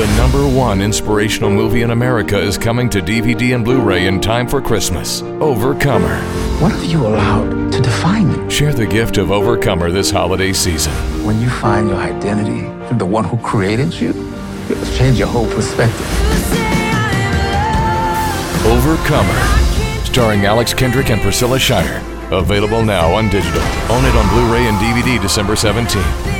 The number one inspirational movie in America is coming to DVD and Blu ray in time for Christmas Overcomer. What have you allowed to define you? Share the gift of Overcomer this holiday season. When you find your identity in the one who created you, it'll change your whole perspective. Overcomer, starring Alex Kendrick and Priscilla Shirer. Available now on digital. Own it on Blu ray and DVD December 17th.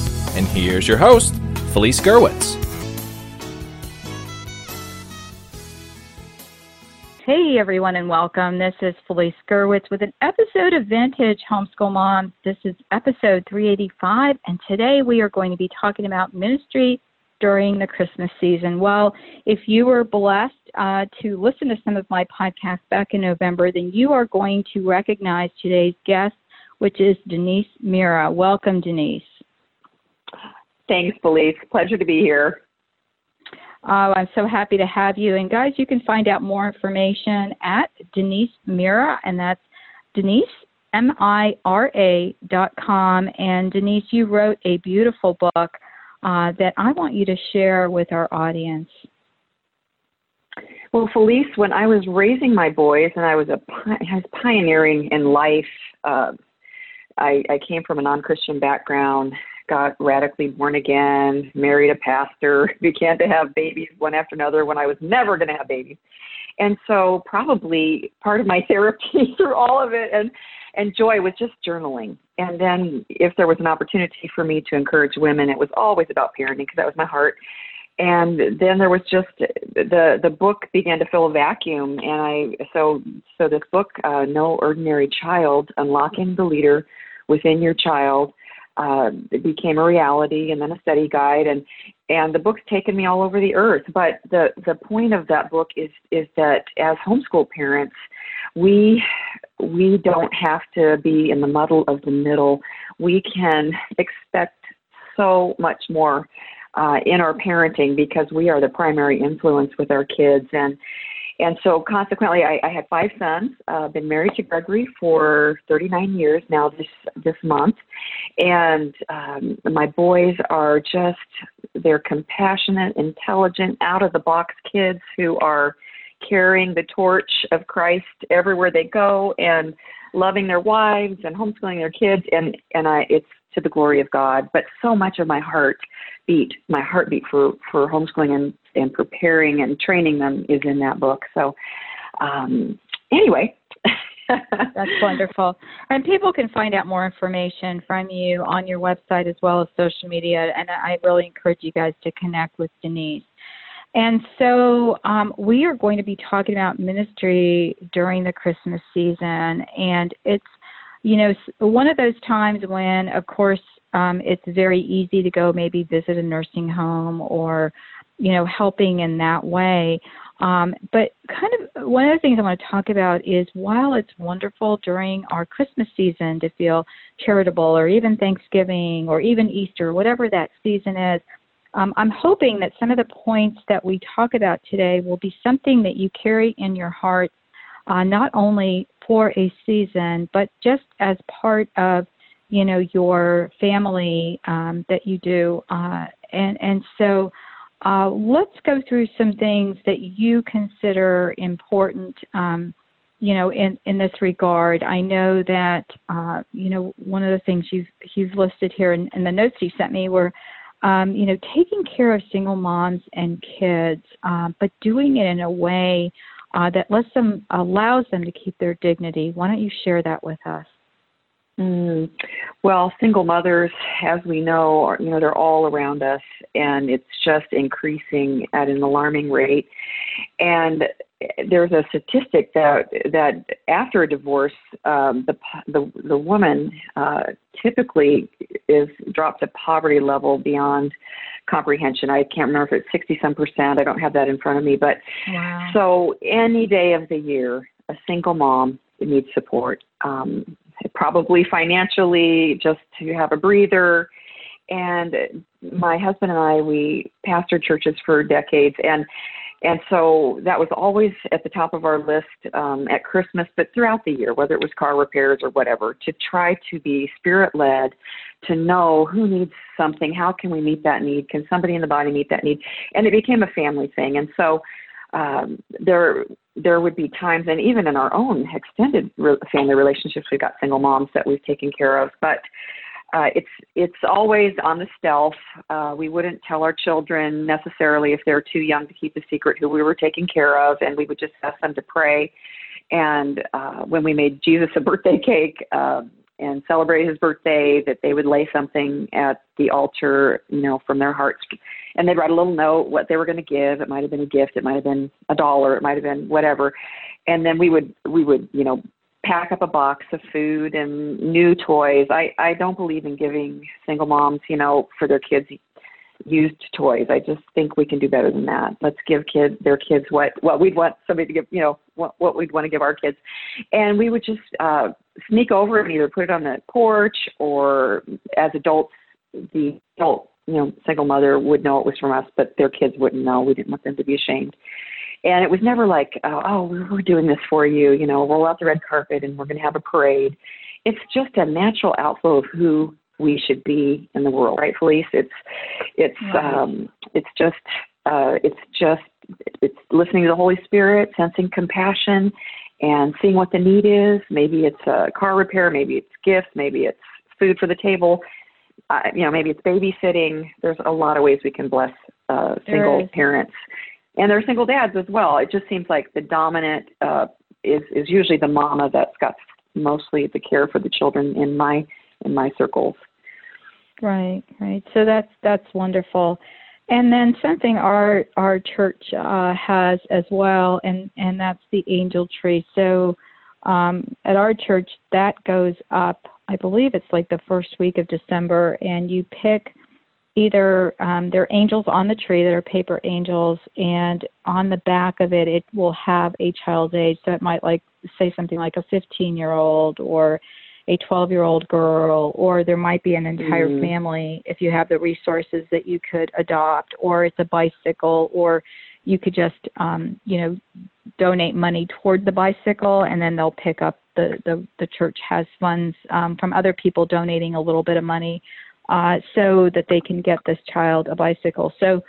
and here's your host, Felice Gerwitz. Hey everyone and welcome. This is Felice Gerwitz with an episode of Vintage Homeschool Moms. This is episode 385 and today we are going to be talking about ministry during the Christmas season. Well, if you were blessed uh, to listen to some of my podcasts back in November, then you are going to recognize today's guest, which is Denise Mira. Welcome, Denise. Thanks, Felice. Pleasure to be here. Uh, I'm so happy to have you. And guys, you can find out more information at Denise Mira, and that's Denise M I R A dot com. And Denise, you wrote a beautiful book uh, that I want you to share with our audience. Well, Felice, when I was raising my boys and I was a I was pioneering in life, uh, I, I came from a non-Christian background got radically born again, married a pastor, began to have babies one after another when I was never going to have babies. And so probably part of my therapy through all of it and and joy was just journaling. And then if there was an opportunity for me to encourage women, it was always about parenting because that was my heart. And then there was just the the book began to fill a vacuum, and I so so this book, uh, No Ordinary Child: Unlocking the Leader Within Your Child, uh, it became a reality and then a study guide and and the book's taken me all over the earth. But the the point of that book is is that as homeschool parents we we don't have to be in the muddle of the middle. We can expect so much more uh, in our parenting because we are the primary influence with our kids. And and so consequently, I, I had five sons. Uh, been married to Gregory for 39 years now. This this month, and um, my boys are just they're compassionate, intelligent, out of the box kids who are carrying the torch of Christ everywhere they go, and loving their wives and homeschooling their kids. And and I it's to the glory of God. But so much of my heart beat, my heartbeat for for homeschooling and and preparing and training them is in that book. So, um, anyway. That's wonderful. And people can find out more information from you on your website as well as social media. And I really encourage you guys to connect with Denise. And so um, we are going to be talking about ministry during the Christmas season. And it's, you know, one of those times when, of course, um, it's very easy to go maybe visit a nursing home or you know, helping in that way. Um, but kind of one of the things I want to talk about is while it's wonderful during our Christmas season to feel charitable, or even Thanksgiving, or even Easter, whatever that season is, um, I'm hoping that some of the points that we talk about today will be something that you carry in your heart, uh, not only for a season, but just as part of you know your family um, that you do, uh, and and so. Uh, let's go through some things that you consider important, um, you know, in, in this regard. I know that, uh, you know, one of the things you've, you've listed here in, in the notes you sent me were, um, you know, taking care of single moms and kids, uh, but doing it in a way uh, that lets them, allows them to keep their dignity. Why don't you share that with us? Mm. Well, single mothers, as we know, are, you know they're all around us, and it's just increasing at an alarming rate. And there's a statistic that that after a divorce, um, the the the woman uh, typically is dropped to poverty level beyond comprehension. I can't remember if it's sixty some percent. I don't have that in front of me, but wow. so any day of the year, a single mom needs support. Um, probably financially, just to have a breather. And my husband and I, we pastored churches for decades, and and so that was always at the top of our list um, at Christmas, but throughout the year, whether it was car repairs or whatever, to try to be spirit led, to know who needs something, how can we meet that need, can somebody in the body meet that need, and it became a family thing. And so um, there there would be times, and even in our own extended re- family relationships, we've got single moms that we've taken care of, but uh, it's it's always on the stealth. Uh, we wouldn't tell our children necessarily if they're too young to keep a secret who we were taking care of, and we would just ask them to pray. And uh, when we made Jesus a birthday cake uh, and celebrate his birthday, that they would lay something at the altar, you know, from their hearts, and they'd write a little note what they were going to give. It might have been a gift, it might have been a dollar, it might have been whatever, and then we would we would you know pack up a box of food and new toys. I I don't believe in giving single moms, you know, for their kids used toys. I just think we can do better than that. Let's give kids their kids what what we'd want somebody to give, you know, what what we'd want to give our kids. And we would just uh sneak over and either put it on the porch or as adults the adult, you know, single mother would know it was from us, but their kids wouldn't know. We didn't want them to be ashamed. And it was never like, uh, oh, we're doing this for you, you know, roll out the red carpet and we're going to have a parade. It's just a natural outflow of who we should be in the world, right, Felice? It's, it's, um, it's just, uh, it's just, it's listening to the Holy Spirit, sensing compassion, and seeing what the need is. Maybe it's a car repair, maybe it's gifts, maybe it's food for the table. Uh, you know, maybe it's babysitting. There's a lot of ways we can bless uh, single parents and they're single dads as well. It just seems like the dominant uh, is is usually the mama that's got mostly the care for the children in my in my circles. Right, right. So that's that's wonderful. And then something our our church uh, has as well, and and that's the angel tree. So um, at our church, that goes up. I believe it's like the first week of December, and you pick either um, there are angels on the tree that are paper angels, and on the back of it, it will have a child's age. So it might like say something like a 15 year old or a 12 year old girl, or there might be an entire Mhm. family if you have the resources that you could adopt, or it's a bicycle, or you could just, um, you know, donate money toward the bicycle, and then they'll pick up the the, the church has funds um, from other people donating a little bit of money, uh, so that they can get this child a bicycle. So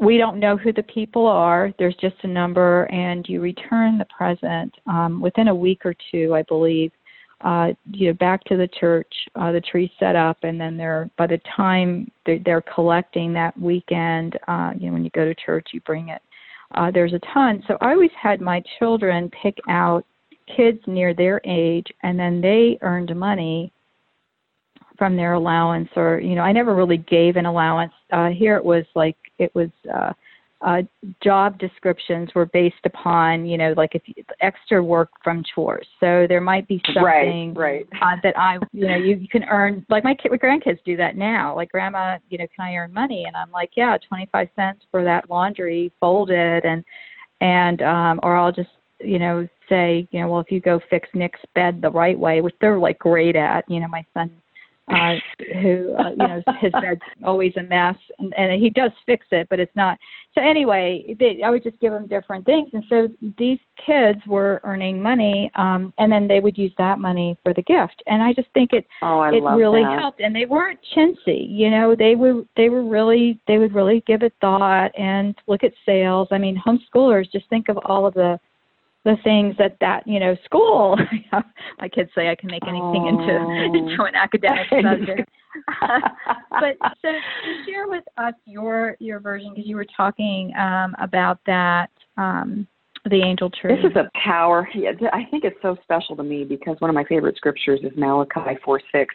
we don't know who the people are. There's just a number, and you return the present um, within a week or two, I believe. Uh, you know, back to the church. Uh, the tree's set up, and then they're by the time they're, they're collecting that weekend. Uh, you know, when you go to church, you bring it. Uh, there's a ton. So I always had my children pick out kids near their age, and then they earned money from their allowance or you know i never really gave an allowance. Uh here it was like it was uh uh job descriptions were based upon you know like if you, extra work from chores. So there might be something Right, right. uh, that i you know you, you can earn like my kid, my grandkids do that now. Like grandma you know can i earn money? And i'm like yeah 25 cents for that laundry folded. And and um or i'll just you know say you know well if you go fix nick's bed the right way which they're like great at you know my son uh, who uh, you know his bed's always a mess, and, and he does fix it, but it's not. So anyway, they, I would just give them different things, and so these kids were earning money, um, and then they would use that money for the gift, and I just think it Oh, I it really that. helped, and they weren't chintzy, you know. They were they were really they would really give it thought and look at sales. I mean, homeschoolers just think of all of the the things that that you know school my kids say i can make anything Oh. into into an academic subject but so share with us your your version because you were talking um about that um the angel tree This is a power. Yeah, I think it's so special to me because one of my favorite scriptures is Malachi 4 6.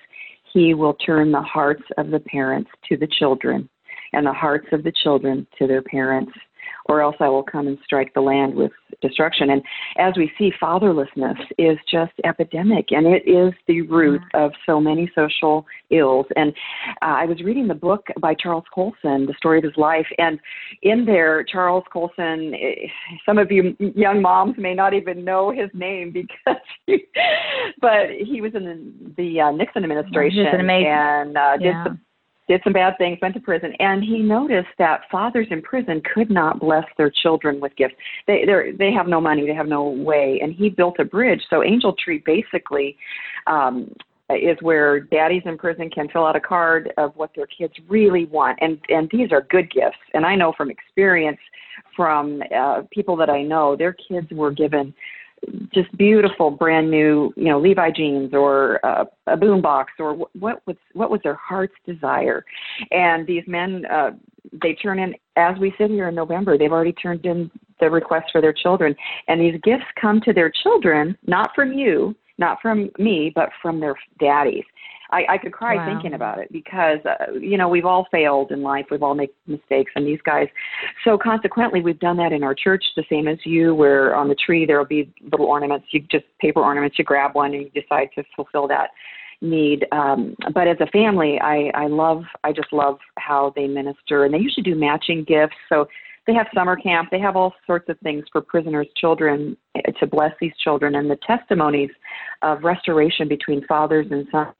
He will turn the hearts of the parents to the children and the hearts of the children to their parents. Or else I will come and strike the land with destruction. And as we see, fatherlessness is just epidemic, and it is the root of so many social ills. And uh, I was reading the book by Charles Colson, The Story of His Life, and in there, Charles Colson, eh, some of you young moms may not even know his name because, he, but he was in the, the uh, Nixon administration and uh, did yeah. some did some bad things, went to prison, and he noticed that fathers in prison could not bless their children with gifts. They they have no money, they have no way, and he built a bridge. So Angel Tree basically um, is where daddies in prison can fill out a card of what their kids really want, and and these are good gifts. And I know from experience from uh, people that I know, their kids were given just beautiful brand new you know levi jeans or uh, a boom box or what was what was their heart's desire? And these men uh, they turn in as we sit here in november they've already turned in the request for their children. And these gifts come to their children not from you not from me but from their daddies I, I could cry wow. thinking about it because uh, you know we've all failed in life. We've all made mistakes, and these guys. So consequently, we've done that in our church, the same as you, where on the tree there will be little ornaments. You just paper ornaments. You grab one and you decide to fulfill that need. Um, but as a family, I, I love, I just love how they minister, and they usually do matching gifts. So they have summer camp. They have all sorts of things for prisoners' children to bless these children, and the testimonies of restoration between fathers and sons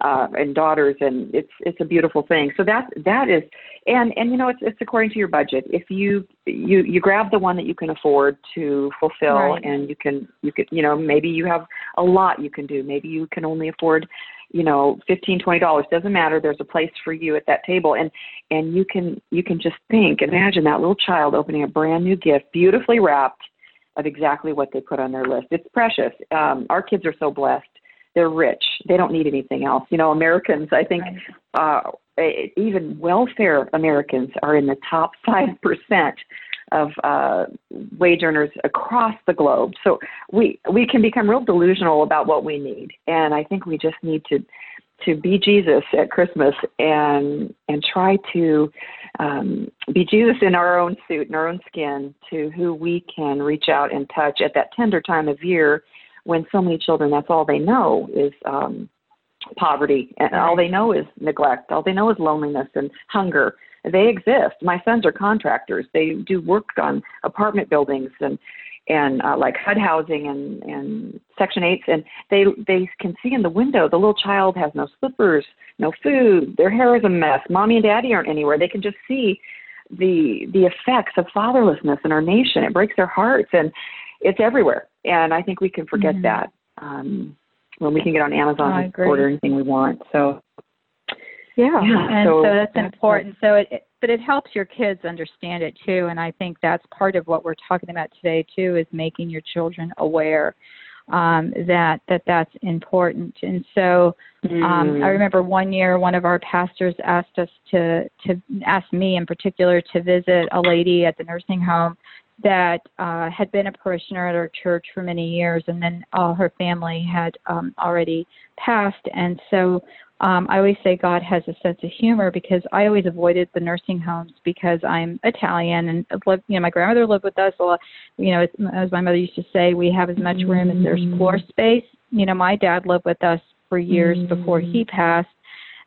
uh, and daughters, and it's it's a beautiful thing. So that that is, and and you know it's it's according to your budget. If you you you grab the one that you can afford to fulfill, right. and you can you can you know maybe you have a lot you can do. Maybe you can only afford you know fifteen twenty dollars doesn't matter there's a place for you at that table. And and you can you can just think imagine that little child opening a brand new gift beautifully wrapped of exactly what they put on their list. It's precious. Um our kids are so blessed. They're rich. They don't need anything else. You know americans i think uh even welfare americans are in the top five percent of uh, wage earners across the globe. So we we can become real delusional about what we need, and I think we just need to to be Jesus at Christmas and and try to um, be Jesus in our own suit, in our own skin, to who we can reach out and touch at that tender time of year when so many children that's all they know is um, poverty. And all they know is neglect. All they know is loneliness and hunger they exist. My sons are contractors. They do work on apartment buildings and and uh, like HUD housing and and Section 8s, and they they can see in the window the little child has no slippers, no food, their hair is a mess. Mommy and daddy aren't anywhere. They can just see the the effects of fatherlessness in our nation. It breaks their hearts, and it's everywhere. And I think we can forget mm-hmm. that um, when we can get on Amazon and order anything we want. So yeah, yeah and so, so that's, that's important. So it, it, but it helps your kids understand it too, and I think that's part of what we're talking about today too is making your children aware um, that that that's important. And so um, mm. I remember one year one of our pastors asked us to to ask me in particular to visit a lady at the nursing home that uh, had been a parishioner at our church for many years, and then all her family had um, already passed, and so um, I always say God has a sense of humor because I always avoided the nursing homes because I'm Italian and lived, you know my grandmother lived with us. A lot, you know, as my mother used to say, we have as much room as there's floor mm. space. You know, my dad lived with us for years mm. before he mm. passed,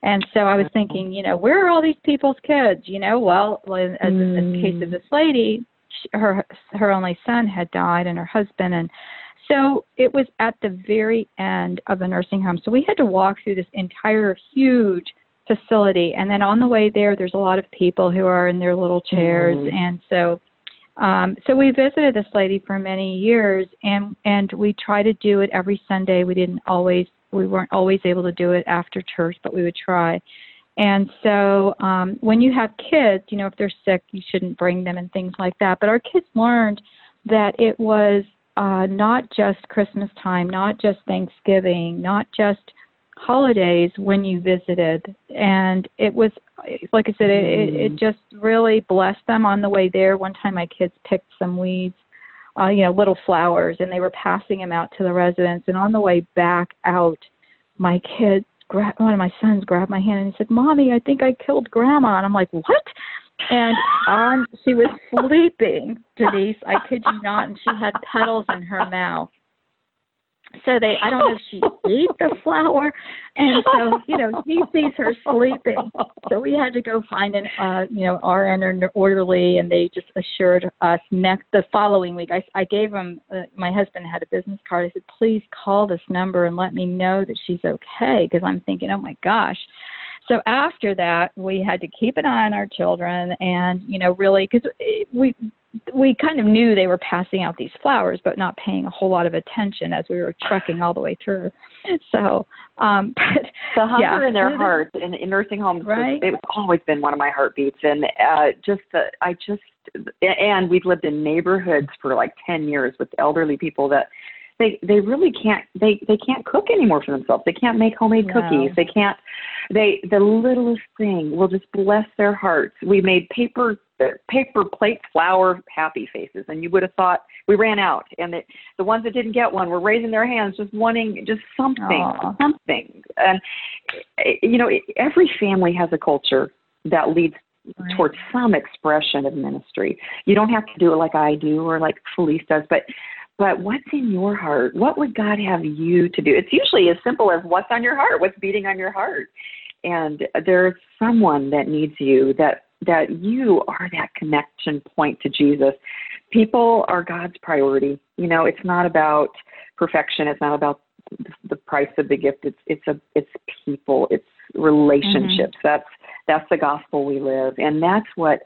and so I was thinking, you know, where are all these people's kids? You know, well, as mm. in the case of this lady, her her only son had died and her husband and so it was at the very end of the nursing home. So we had to walk through this entire huge facility. And then on the way there, there's a lot of people who are in their little chairs. Mm-hmm. And so um, so we visited this lady for many years and and we try to do it every Sunday. We didn't always we weren't always able to do it after church, but we would try. And so um, when you have kids, you know, if they're sick, you shouldn't bring them and things like that. But our kids learned that it was uh, not just Christmas time, not just Thanksgiving, not just holidays when you visited. And it was, like I said, it, it just really blessed them on the way there. One time my kids picked some weeds, uh, you know, little flowers, and they were passing them out to the residents. And on the way back out, my kids, gra- one of my sons grabbed my hand and he said, Mommy, I think I killed Grandma. And I'm like, What? And on she was sleeping, Denise. I kid you not, and she had petals in her mouth. So they, I don't know if she ate the flower, and so you know he sees her sleeping. So we had to go find an, uh, you know, RN or orderly, and they just assured us next the following week. I, I gave him, uh, my husband had a business card. I said, please call this number and let me know that she's okay, because I'm thinking, oh my gosh. So after that, we had to keep an eye on our children, and you know, really, because we we kind of knew they were passing out these flowers, but not paying a whole lot of attention as we were trekking all the way through. So, um, but the hunger yeah. in their hearts in, in nursing homes, right? it's always been one of my heartbeats, and uh, just the, I just and we've lived in neighborhoods for like ten years with elderly people that they they really can't they they can't cook anymore for themselves they can't make homemade no. cookies they can't they the littlest thing will just bless their hearts we made paper paper plate flower happy faces and you would have thought we ran out and the the ones that didn't get one were raising their hands just wanting just something Aww. something and you know every family has a culture that leads Right. towards some expression of ministry. You don't have to do it like I do or like Felice does, but but what's in your heart? What would God have you to do? It's usually as simple as what's on your heart, what's beating on your heart. And there's someone that needs you that that you are that connection point to Jesus. People are God's priority. You know, it's not about perfection. It's not about the price of the gift. It's it's a it's people. It's relationships. Mm-hmm. That's that's the gospel we live, and that's what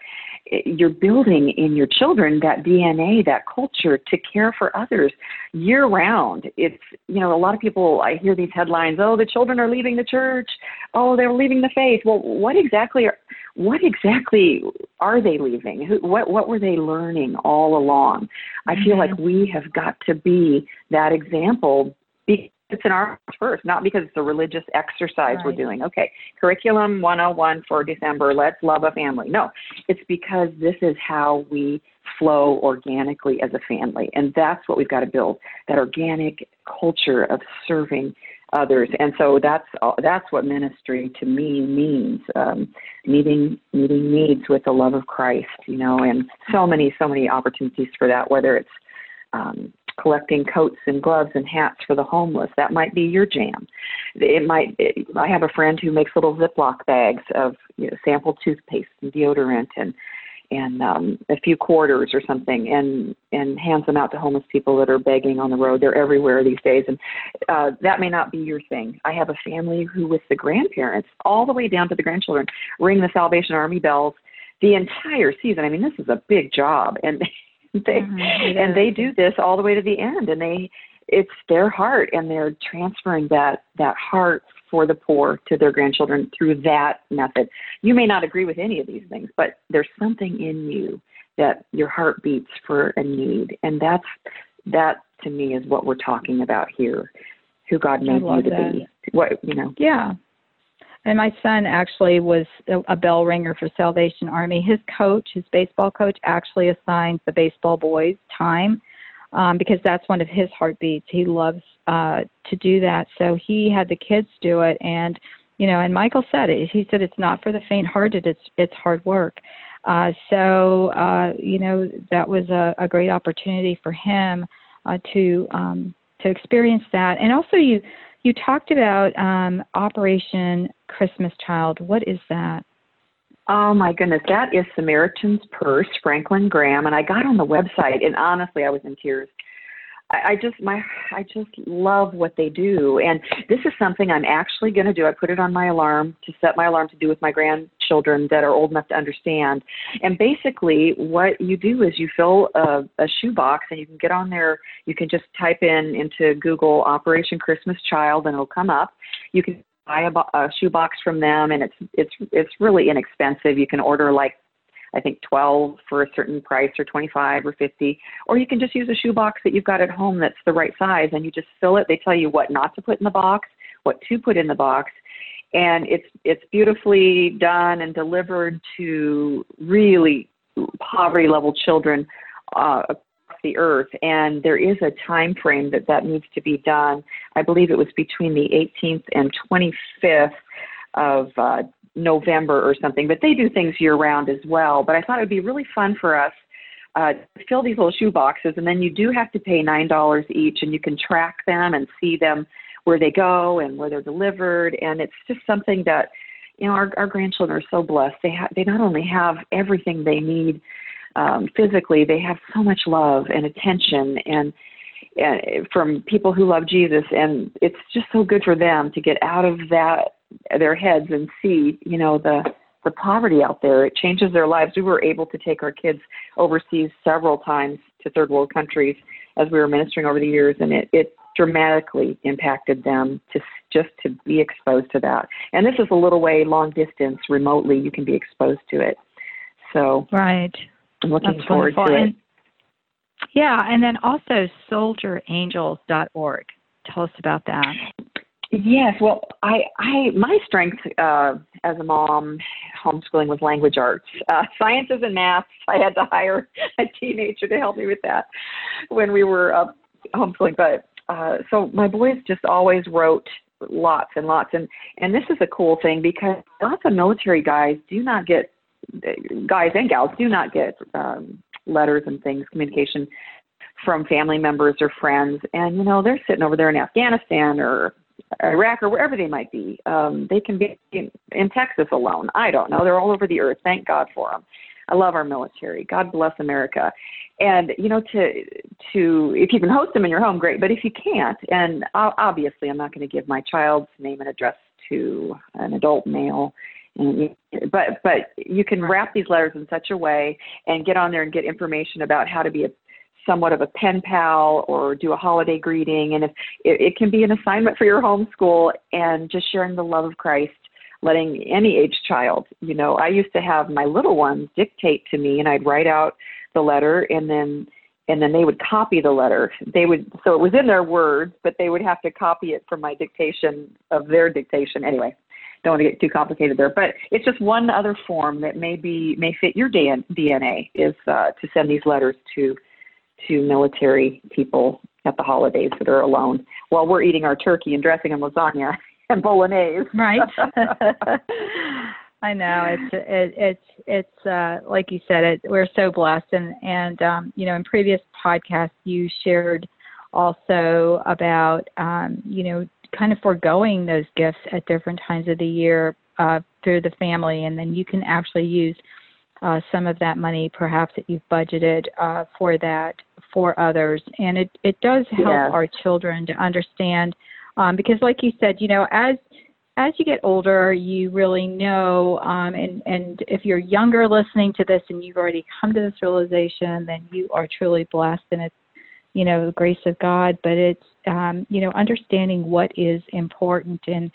you're building in your children. That DNA, that culture to care for others year round. It's you know a lot of people. I hear these headlines. Oh, the children are leaving the church. Oh, they're leaving the faith. Well, what exactly are what exactly are they leaving? Who, what what were they learning all along? I feel Mm-hmm. like we have got to be that example because it's in our first, not because it's a religious exercise Right. we're doing. Okay, curriculum 101 for December, let's love a family. No, it's because this is how we flow organically as a family. And that's what we've got to build that organic culture of serving others. And so that's that's what ministry to me means um, meeting meeting needs with the love of Christ, you know, and so many so many opportunities for that. Whether it's um, collecting coats and gloves and hats for the homeless. That might be your jam. It might. It, I have a friend who makes little Ziploc bags of you know, sample toothpaste and deodorant and and um, a few quarters or something, and and hands them out to homeless people that are begging on the road. They're everywhere these days, and uh, that may not be your thing. I have a family who, with the grandparents, all the way down to the grandchildren, ring the Salvation Army bells the entire season. I mean, this is a big job, and they Mhm, and they do this all the way to the end, and they it's their heart, and they're transferring that that heart for the poor to their grandchildren through that method. You may not agree with any of these things, but there's something in you that your heart beats for a need, and that's that to me is what we're talking about here. Who God made you to that. be. What you know. Yeah. And my son actually was a, bell ringer for Salvation Army. His coach, his baseball coach, actually assigns the baseball boys time um, because that's one of his heartbeats. He loves uh, to do that. So he had the kids do it, and you know, and Michael said it. He said it's not for the faint-hearted. It's it's hard work. Uh, so uh, you know that was a, a great opportunity for him uh, to um, to experience that, and also you you talked about um, Operation Christmas Child. What is that? Oh my goodness, that is Samaritan's Purse, Franklin Graham, and I got on the website, and honestly, I was in tears. I, just my I just love what they do, and this is something I'm actually going to do. I put it on my alarm to set my alarm to do with my grandchildren that are old enough to understand. And basically, what you do is you fill a, a shoebox, and you can get on there. You can just type in into Google Operation Christmas Child, and it'll come up. You can buy a, a shoebox from them, and it's it's it's really inexpensive. You can order like I think 12 for a certain price, or 25 or 50, or you can just use a shoebox that you've got at home that's the right size, and you just fill it. They tell you what not to put in the box, what to put in the box, and it's it's beautifully done and delivered to really poverty level children uh, across the earth. And there is a time frame that that needs to be done. I believe it was between the 18th and 25th of uh, November or something, but they do things year round as well. But I thought it would be really fun for us uh, fill these little shoe boxes, and then you do have to pay nine dollars each, and you can track them and see them where they go and where they're delivered, and it's just something that you know our, our grandchildren are so blessed. They have they not only have everything they need um, physically, they have so much love and attention. And from people who love Jesus, and it's just so good for them to get out of that their heads and see, you know, the the poverty out there. It changes their lives. We were able to take our kids overseas several times to third world countries as we were ministering over the years, and it, it dramatically impacted them to just to be exposed to that. And this is a little way long distance, remotely. You can be exposed to it. So right, I'm looking That's forward wonderful. to and, it. Yeah, and then also soldierangels.org. Tell us about that. Yes, well, I, I, my strength uh, as a mom, homeschooling was language arts, uh, sciences and math. I had to hire a teenager to help me with that when we were uh, homeschooling. But uh, so my boys just always wrote lots and lots, and and this is a cool thing because lots of military guys do not get guys and gals do not get um, letters and things, communication from family members or friends, and you know they're sitting over there in Afghanistan or Iraq or wherever they might be. Um, they can be in, in Texas alone. I don't know. They're all over the earth. Thank God for them. I love our military. God bless America. And you know, to to if you can host them in your home, great. But if you can't, and obviously, I'm not going to give my child's name and address to an adult male. And, but but you can wrap these letters in such a way and get on there and get information about how to be a somewhat of a pen pal or do a holiday greeting. And if it, it can be an assignment for your homeschool and just sharing the love of Christ, letting any age child, you know, I used to have my little ones dictate to me and I'd write out the letter and then and then they would copy the letter. They would so it was in their words, but they would have to copy it from my dictation of their dictation. Anyway, don't want to get too complicated there, but it's just one other form that may be may fit your DNA is uh, to send these letters to to military people at the holidays that are alone while we're eating our turkey and dressing in lasagna and bolognese. Right. I know it's it, it's it's uh, like you said it. We're so blessed, and and um, you know in previous podcasts you shared also about um, you know kind of foregoing those gifts at different times of the year uh, through the family, and then you can actually use uh, some of that money perhaps that you've budgeted uh, for that for others and it, it does help yes. our children to understand um, because like you said you know as as you get older you really know um, and and if you're younger listening to this and you've already come to this realization then you are truly blessed and it's you know the grace of god but it's um, you know understanding what is important and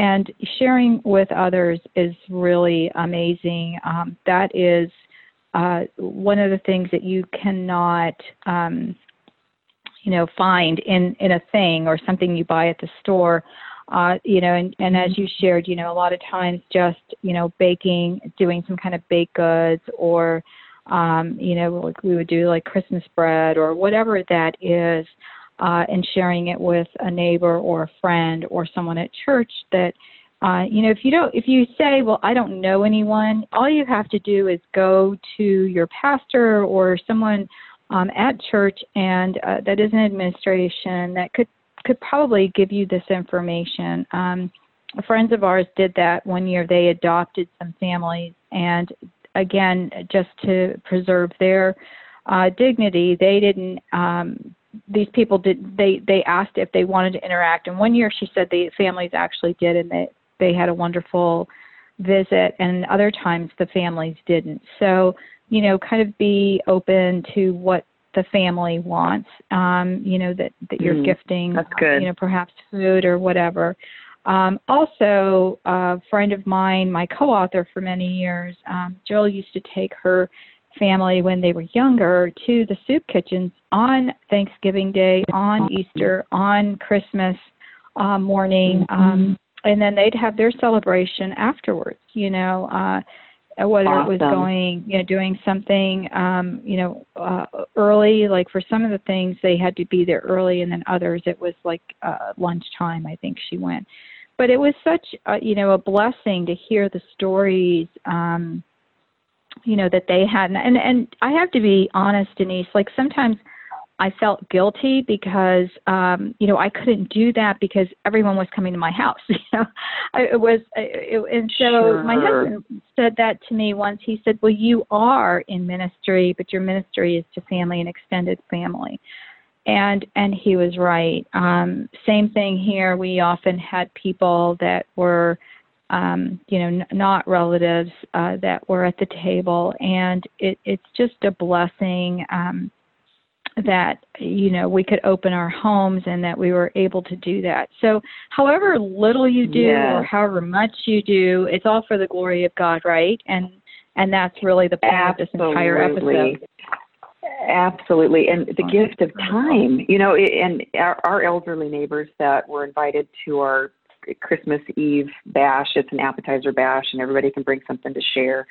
and sharing with others is really amazing. Um, that is uh, one of the things that you cannot, um, you know, find in in a thing or something you buy at the store. Uh, you know, and, and as you shared, you know, a lot of times just, you know, baking, doing some kind of baked goods or, um, you know, like we would do like Christmas bread or whatever that is, uh, and sharing it with a neighbor or a friend or someone at church that uh, you know if you don't if you say well i don't know anyone all you have to do is go to your pastor or someone um, at church and uh, that is an administration that could could probably give you this information. Um, friends of ours did that one year. They adopted some families and again just to preserve their uh, dignity they didn't um, these people did they they asked if they wanted to interact. And one year she said the families actually did and they they had a wonderful visit and other times the families didn't. So you know kind of be open to what the family wants um you know that that you're Mm, gifting that's good. you know perhaps food or whatever. Um also a friend of mine my co-author for many years um jill used to take her family when they were younger to the soup kitchens on Thanksgiving Day, on Easter, on Christmas uh, morning, um, and then they'd have their celebration afterwards. You know, uh, whether it was going, you know, doing something, um, you know, uh, early. Like for some of the things, they had to be there early, and then others, it was like uh, lunchtime. I think she went. but it was such a, you know a blessing to hear the stories um you know that they had. And and I have to be honest Denise like sometimes I felt guilty because um you know I couldn't do that because everyone was coming to my house you know? I, it was it, and so Sure. my husband said that to me once. He said well you are in ministry but your ministry is to family and extended family. And and he was right. Um same thing here. We often had people that were um you know n- not relatives uh that were at the table and it it's just a blessing um that you know we could open our homes and that we were able to do that so however little you do Yes. or however much you do it's all for the glory of god right and and that's really the point of this entire Absolutely. episode Absolutely. And the gift of time, you know, and our, our elderly neighbors that were invited to our Christmas Eve bash, it's an appetizer bash, and everybody can bring something to share.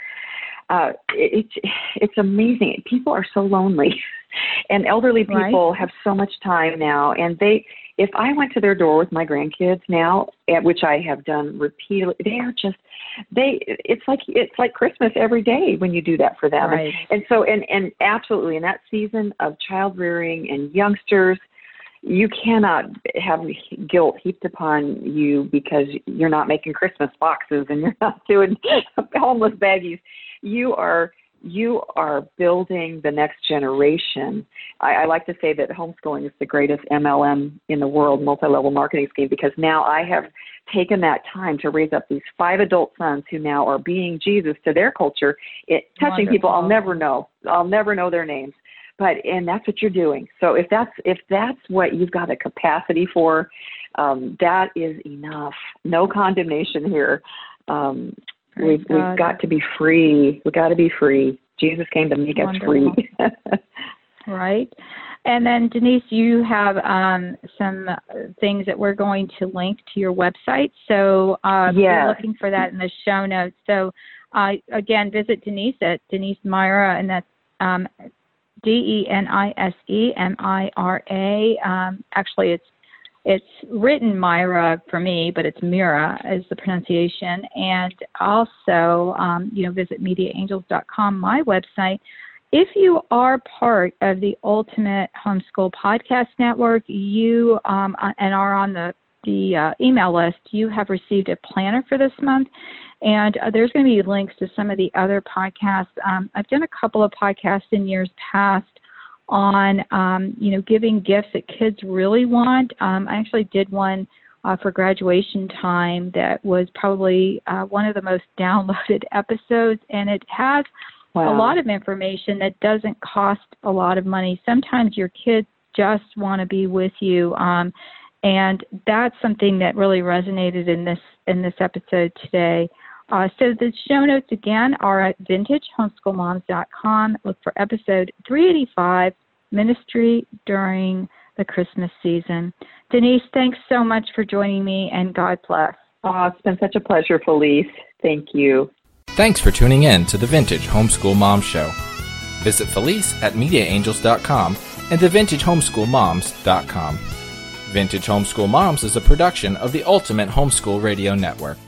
Uh, it, it's it's amazing. People are so lonely, and elderly Right. people have so much time now. And they, if I went to their door with my grandkids now, at which I have done repeatedly, they are just they. It's like it's like Christmas every day when you do that for them. right And so, and and absolutely, in that season of child rearing and youngsters, you cannot have guilt heaped upon you because you're not making Christmas boxes and you're not doing homeless baggies. You are you are building the next generation. I, I like to say that homeschooling is the greatest MLM in the world, multi-level marketing scheme, because now I have taken that time to raise up these five adult sons who now are being Jesus to their culture, it, touching people I'll never know. I'll never know their names. But and that's what you're doing. So if that's if that's what you've got a capacity for, um, that is enough. No condemnation here. Um, we've we've got to be free. We've got to be free. Jesus came to make us free. right? And then Denise, you have um, some things that we're going to link to your website. So uh, if you're looking for that in the show notes. So uh, again, visit Denise at Denise Myra, and that's um, D E N I S E M I R A. Um, actually, it's it's written Myra for me, but it's Mira is the pronunciation. And also, um, you know, visit MediaAngels.com, my website. If you are part of the Ultimate Homeschool Podcast Network, you um, uh, and are on the the uh, email list, you have received a planner for this month, and uh, there's going to be links to some of the other podcasts. Um, I've done a couple of podcasts in years past on um, you know giving gifts that kids really want. Um, I actually did one uh, for graduation time that was probably uh, one of the most downloaded episodes, and it has wow. a lot of information that doesn't cost a lot of money. Sometimes your kids just want to be with you, um, and that's something that really resonated in this in this episode today. Uh, so the show notes again are at vintagehomeschoolmoms.com. Look for episode 385, Ministry During the Christmas Season. Denise, thanks so much for joining me, and God bless. Oh, it's been such a pleasure, Felice. Thank you. Thanks for tuning in to the Vintage Homeschool Mom Show. Visit Felice at MediaAngels.com and TheVintageHomeschoolMoms.com. Vintage Homeschool Moms is a production of the Ultimate Homeschool Radio Network.